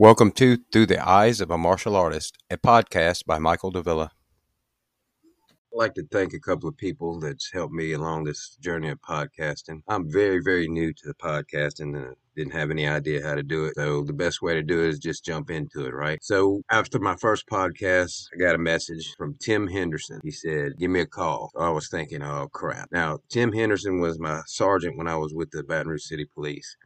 Welcome to Through the Eyes of a Martial Artist, a podcast by Michael Davila. I'd like to thank a couple of people that's helped me along this journey of podcasting. I'm very, very new to the podcasting and didn't have any idea how to do it. So the best way to do it is just jump into it, right? So after my first podcast, I got a message from Tim Henderson. He said, give me a call. So I was thinking, oh crap. Now, Tim Henderson was my sergeant when I was with the Baton Rouge City Police.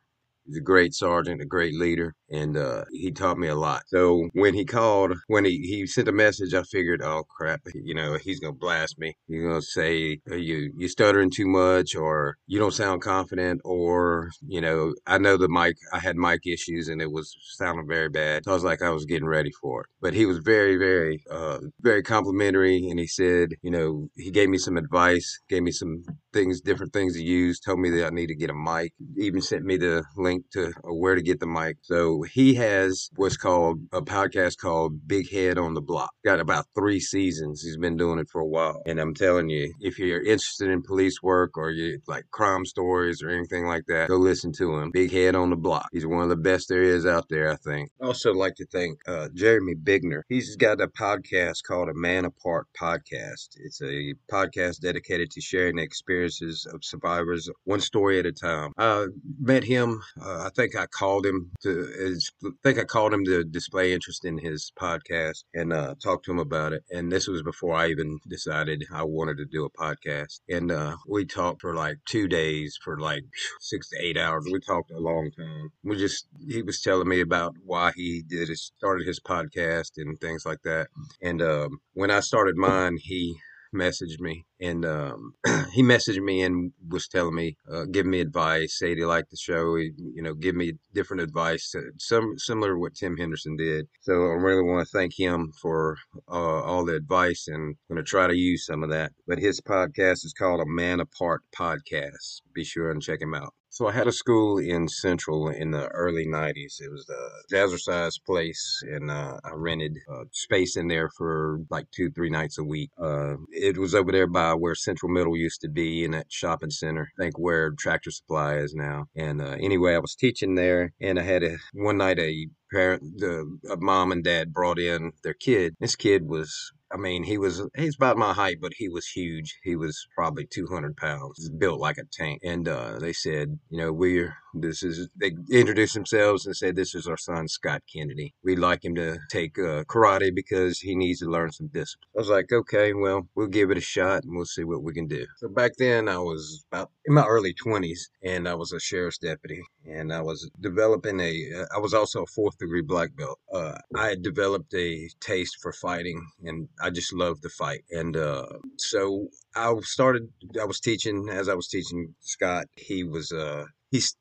He's a great sergeant, a great leader, and uh, he taught me a lot. So when he called, when he, he sent a message, I figured, oh crap, you know, he's gonna blast me. He's gonna say you you stuttering too much, or you don't sound confident, or you know, I know the mic. I had mic issues, and it was sounding very bad. So I was like, I was getting ready for it. But he was very, very, uh, very complimentary, and he said, you know, he gave me some advice, gave me some things, different things to use, told me that I need to get a mic, even sent me the link to uh, where to get the mic. So he has what's called a podcast called Big Head on the Block. Got about three seasons. He's been doing it for a while. And I'm telling you, if you're interested in police work or you like crime stories or anything like that, go listen to him. Big Head on the Block. He's one of the best there is out there, I think. Also like to thank uh, Jeremy Bigner. He's got a podcast called A Man Apart Podcast. It's a podcast dedicated to sharing the experiences of survivors one story at a time. I met him uh, I think I called him to. I think I called him to display interest in his podcast and uh, talk to him about it. And this was before I even decided I wanted to do a podcast. And uh, we talked for like two days, for like six to eight hours. We talked a long time. We just he was telling me about why he did started his podcast and things like that. And um, when I started mine, he messaged me and um, he messaged me and was telling me, uh, give me advice, say he liked the show, he, you know, give me different advice, uh, some similar to what Tim Henderson did. So I really want to thank him for uh, all the advice and I'm going to try to use some of that. But his podcast is called A Man Apart Podcast. Be sure and check him out. So I had a school in Central in the early '90s. It was a jazzercise place, and uh, I rented uh, space in there for like two, three nights a week. Uh, it was over there by where Central Middle used to be in that shopping center. I think where Tractor Supply is now. And uh, anyway, I was teaching there, and I had a one night a parent, the a mom and dad brought in their kid. This kid was I mean, he was he's about my height, but he was huge. He was probably 200 pounds, built like a tank. And uh, they said, you know, we're this is they introduced themselves and said this is our son Scott Kennedy. We'd like him to take uh, karate because he needs to learn some discipline. I was like, okay, well, we'll give it a shot and we'll see what we can do. So back then, I was about in my early 20s, and I was a sheriff's deputy, and I was developing a. I was also a fourth degree black belt. Uh, I had developed a taste for fighting, and I just loved the fight. And uh, so I started. I was teaching as I was teaching Scott. He was uh, he's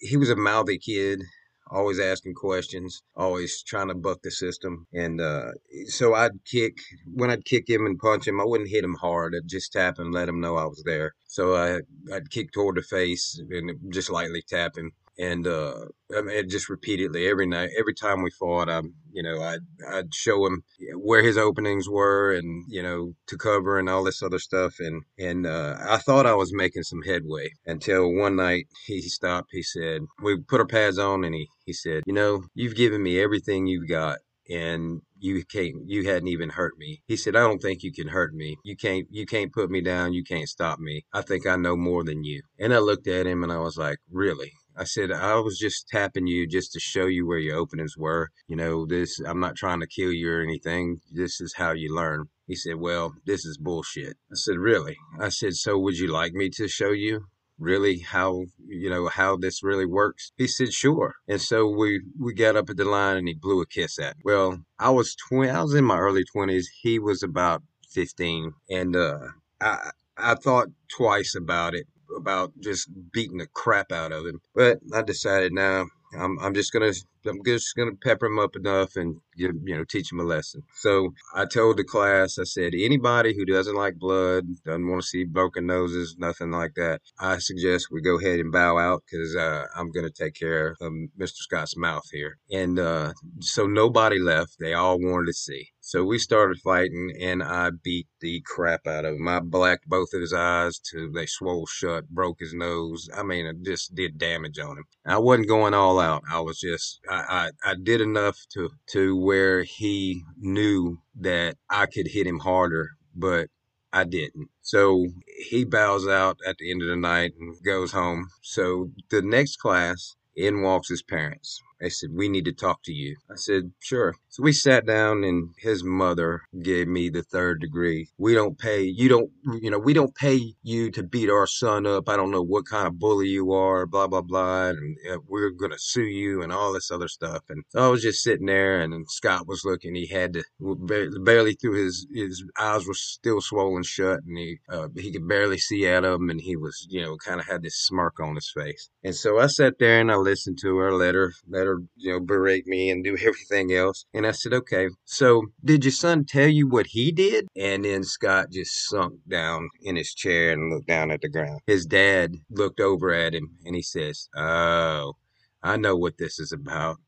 he was a mouthy kid always asking questions, always trying to buck the system. And uh, so I'd kick, when I'd kick him and punch him, I wouldn't hit him hard. I'd just tap him, let him know I was there. So I, I'd kick toward the face and just lightly tap him and uh, I mean, just repeatedly every night, every time we fought, I, you know, I'd I'd show him where his openings were, and you know, to cover and all this other stuff, and and uh, I thought I was making some headway until one night he stopped. He said, "We put our pads on," and he he said, "You know, you've given me everything you've got." and you can't you hadn't even hurt me he said i don't think you can hurt me you can't you can't put me down you can't stop me i think i know more than you and i looked at him and i was like really I said, I was just tapping you just to show you where your openings were. You know, this, I'm not trying to kill you or anything. This is how you learn. He said, Well, this is bullshit. I said, Really? I said, So would you like me to show you? really how you know how this really works he said sure and so we we got up at the line and he blew a kiss at me well i was 20 i was in my early 20s he was about 15 and uh i i thought twice about it about just beating the crap out of him. But I decided now I'm I'm just gonna I'm just gonna pepper him up enough and you know teach him a lesson. So I told the class, I said anybody who doesn't like blood, doesn't want to see broken noses, nothing like that, I suggest we go ahead and bow out because uh, I'm gonna take care of Mr. Scott's mouth here. And uh, so nobody left. They all wanted to see. So we started fighting, and I beat the crap out of him. I blacked both of his eyes till they swole shut, broke his nose. I mean, I just did damage on him. I wasn't going all out. I was just, I I, did enough to to where he knew that I could hit him harder, but I didn't. So he bows out at the end of the night and goes home. So the next class, in walks his parents. They said, We need to talk to you. I said, Sure. So we sat down and his mother gave me the third degree. We don't pay, you don't, you know, we don't pay you to beat our son up. I don't know what kind of bully you are, blah, blah, blah. And uh, we're going to sue you and all this other stuff. And I was just sitting there and Scott was looking. He had to barely through his, his eyes were still swollen shut and he, uh, he could barely see at him. And he was, you know, kind of had this smirk on his face. And so I sat there and I listened to her, let her, let her you know, berate me and do everything else. And I said, okay, so did your son tell you what he did? And then Scott just sunk down in his chair and looked down at the ground. His dad looked over at him and he says, oh, I know what this is about.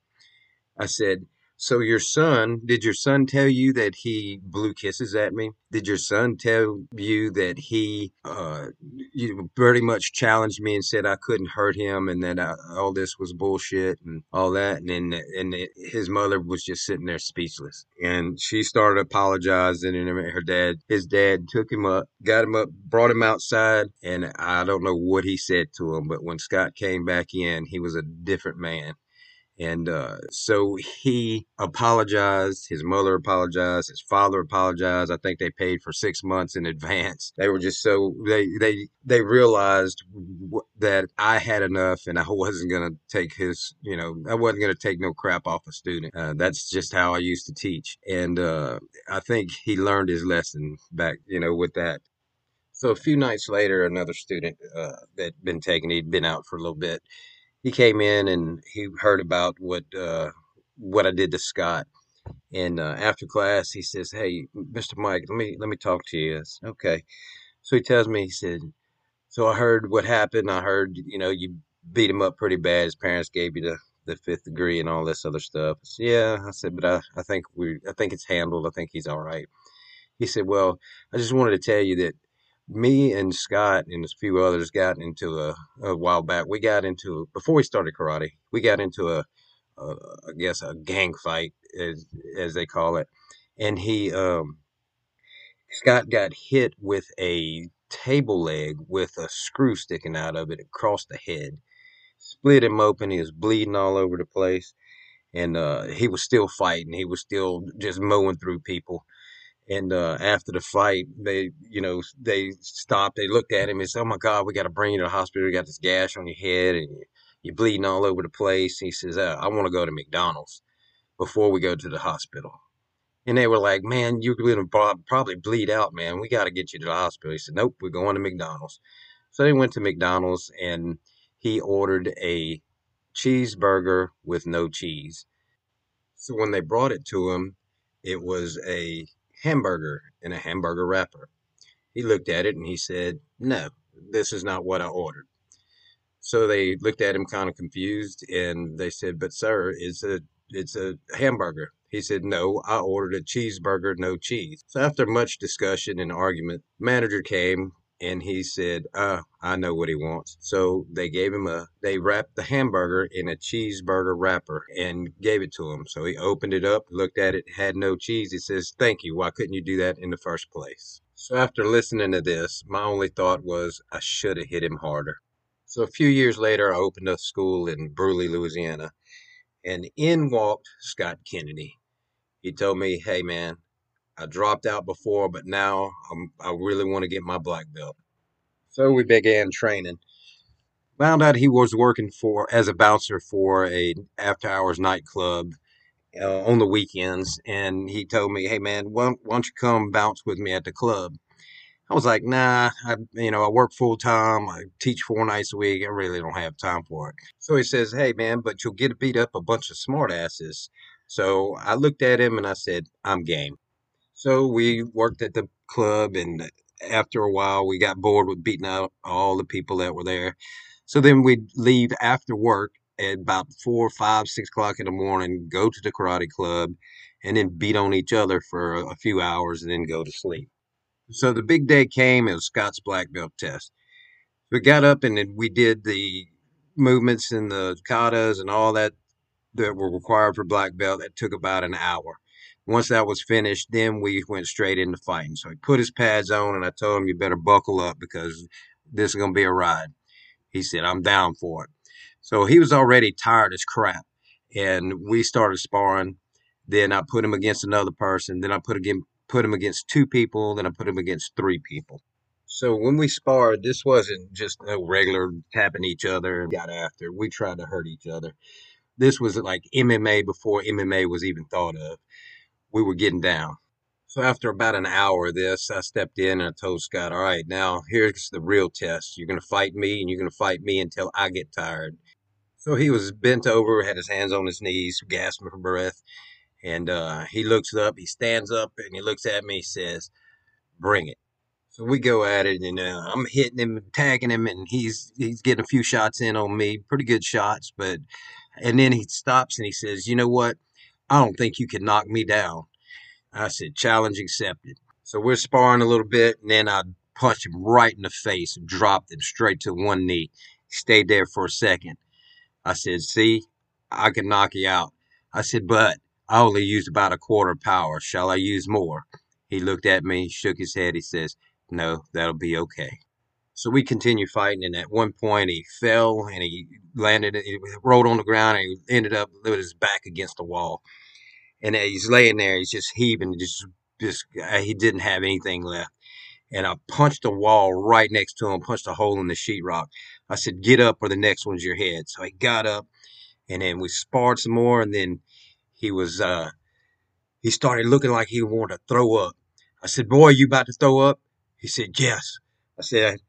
I said, so your son, did your son tell you that he blew kisses at me? Did your son tell you that he, uh, you pretty much challenged me and said I couldn't hurt him and that I, all this was bullshit and all that? And then, and it, his mother was just sitting there speechless. And she started apologizing and her dad, his dad took him up, got him up, brought him outside. And I don't know what he said to him, but when Scott came back in, he was a different man. And uh, so he apologized. His mother apologized. His father apologized. I think they paid for six months in advance. They were just so they they they realized that I had enough, and I wasn't gonna take his. You know, I wasn't gonna take no crap off a student. Uh, that's just how I used to teach, and uh, I think he learned his lesson back. You know, with that. So a few nights later, another student uh, that'd been taken, he'd been out for a little bit he came in and he heard about what uh, what I did to Scott. And uh, after class, he says, "Hey, Mr. Mike, let me let me talk to you." Said, okay. So he tells me, he said, "So I heard what happened. I heard, you know, you beat him up pretty bad. His parents gave you the the fifth degree and all this other stuff." I said, yeah, I said, but I, I think we I think it's handled. I think he's all right. He said, "Well, I just wanted to tell you that me and Scott and a few others got into a, a while back. We got into before we started karate. We got into a, a I guess a gang fight as as they call it, and he um, Scott got hit with a table leg with a screw sticking out of it across the head, split him open. He was bleeding all over the place, and uh, he was still fighting. He was still just mowing through people and uh, after the fight, they, you know, they stopped. They looked at him and said, "Oh my God, we got to bring you to the hospital. You got this gash on your head, and you're bleeding all over the place." he says, uh, "I want to go to McDonald's before we go to the hospital." And they were like, "Man, you're going to probably bleed out, man. We got to get you to the hospital." He said, "Nope, we're going to McDonald's." So they went to McDonald's, and he ordered a cheeseburger with no cheese. So when they brought it to him, it was a hamburger in a hamburger wrapper. He looked at it and he said, No, this is not what I ordered. So they looked at him kind of confused and they said, But sir, it's a it's a hamburger. He said, No, I ordered a cheeseburger, no cheese. So after much discussion and argument, manager came, and he said, uh, I know what he wants. So they gave him a, they wrapped the hamburger in a cheeseburger wrapper and gave it to him. So he opened it up, looked at it, had no cheese. He says, Thank you. Why couldn't you do that in the first place? So after listening to this, my only thought was, I should have hit him harder. So a few years later, I opened a school in Brusly, Louisiana, and in walked Scott Kennedy. He told me, Hey, man, I dropped out before, but now I'm, I really want to get my black belt. So we began training. Found out he was working for as a bouncer for a after hours nightclub uh, on the weekends, and he told me, "Hey man, why, why don't you come bounce with me at the club?" I was like, "Nah, I you know I work full time. I teach four nights a week. I really don't have time for it." So he says, "Hey man, but you'll get beat up a bunch of smartasses." So I looked at him and I said, "I'm game." So we worked at the club, and uh, after a while, we got bored with beating out all the people that were there. So then we'd leave after work at about four, five, six o'clock in the morning, go to the karate club, and then beat on each other for a few hours and then go to sleep. So the big day came, it was Scott's black belt test. We got up and we did the movements and the katas and all that that were required for black belt. That took about an hour. Once that was finished, then we went straight into fighting. So he put his pads on, and I told him, "You better buckle up because this is gonna be a ride." He said, "I'm down for it." So he was already tired as crap, and we started sparring. Then I put him against another person. Then I put again put him against two people. Then I put him against three people. So when we sparred, this wasn't just a regular tapping each other and got after. We tried to hurt each other. This was like MMA before MMA was even thought of. We were getting down. So after about an hour of this, I stepped in and I told Scott, all right, now here's the real test. You're going to fight me and you're going to fight me until I get tired. So he was bent over, had his hands on his knees, gasping for breath. And uh, he looks up, he stands up, and he looks at me, he says, bring it. So we go at it, and uh, I'm hitting him, tagging him, and he's he's getting a few shots in on me, pretty good shots. But and then he stops and he says, "You know what? I don't think you can knock me down." I said, "Challenge accepted." So we're sparring a little bit, and then I punched him right in the face and dropped him straight to one knee. Stayed there for a second. I said, "See, I can knock you out." I said, "But I only used about a quarter power. Shall I use more?" He looked at me, shook his head. He says, no, that'll be okay. So we continued fighting, and at one point he fell and he landed, he rolled on the ground, and he ended up with his back against the wall. And he's laying there, he's just heaving, just, just uh, he didn't have anything left. And I punched the wall right next to him, punched a hole in the sheetrock. I said, "Get up, or the next one's your head." So he got up, and then we sparred some more, and then he was, uh, he started looking like he wanted to throw up. I said, "Boy, you about to throw up?" He said, Yes. I said,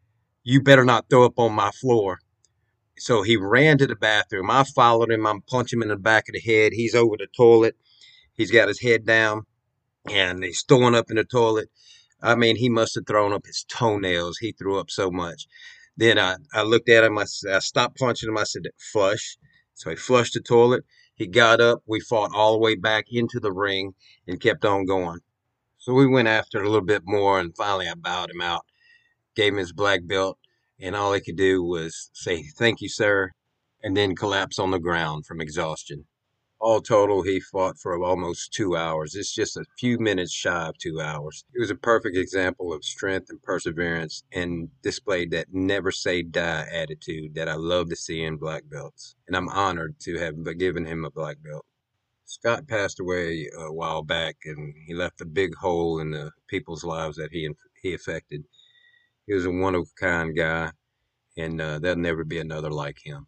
You better not throw up on my floor. So he ran to the bathroom. I followed him. I'm punching him in the back of the head. He's over the toilet. He's got his head down and he's throwing up in the toilet. I mean, he must have thrown up his toenails. He threw up so much. Then I, I looked at him. I, I stopped punching him. I said, Flush. So he flushed the toilet. He got up. We fought all the way back into the ring and kept on going. So we went after it a little bit more, and finally I bowed him out, gave him his black belt, and all he could do was say, Thank you, sir, and then collapse on the ground from exhaustion. All total, he fought for almost two hours. It's just a few minutes shy of two hours. It was a perfect example of strength and perseverance and displayed that never say die attitude that I love to see in black belts. And I'm honored to have given him a black belt. Scott passed away a while back, and he left a big hole in the people's lives that he he affected. He was a one of a kind guy, and uh, there'll never be another like him.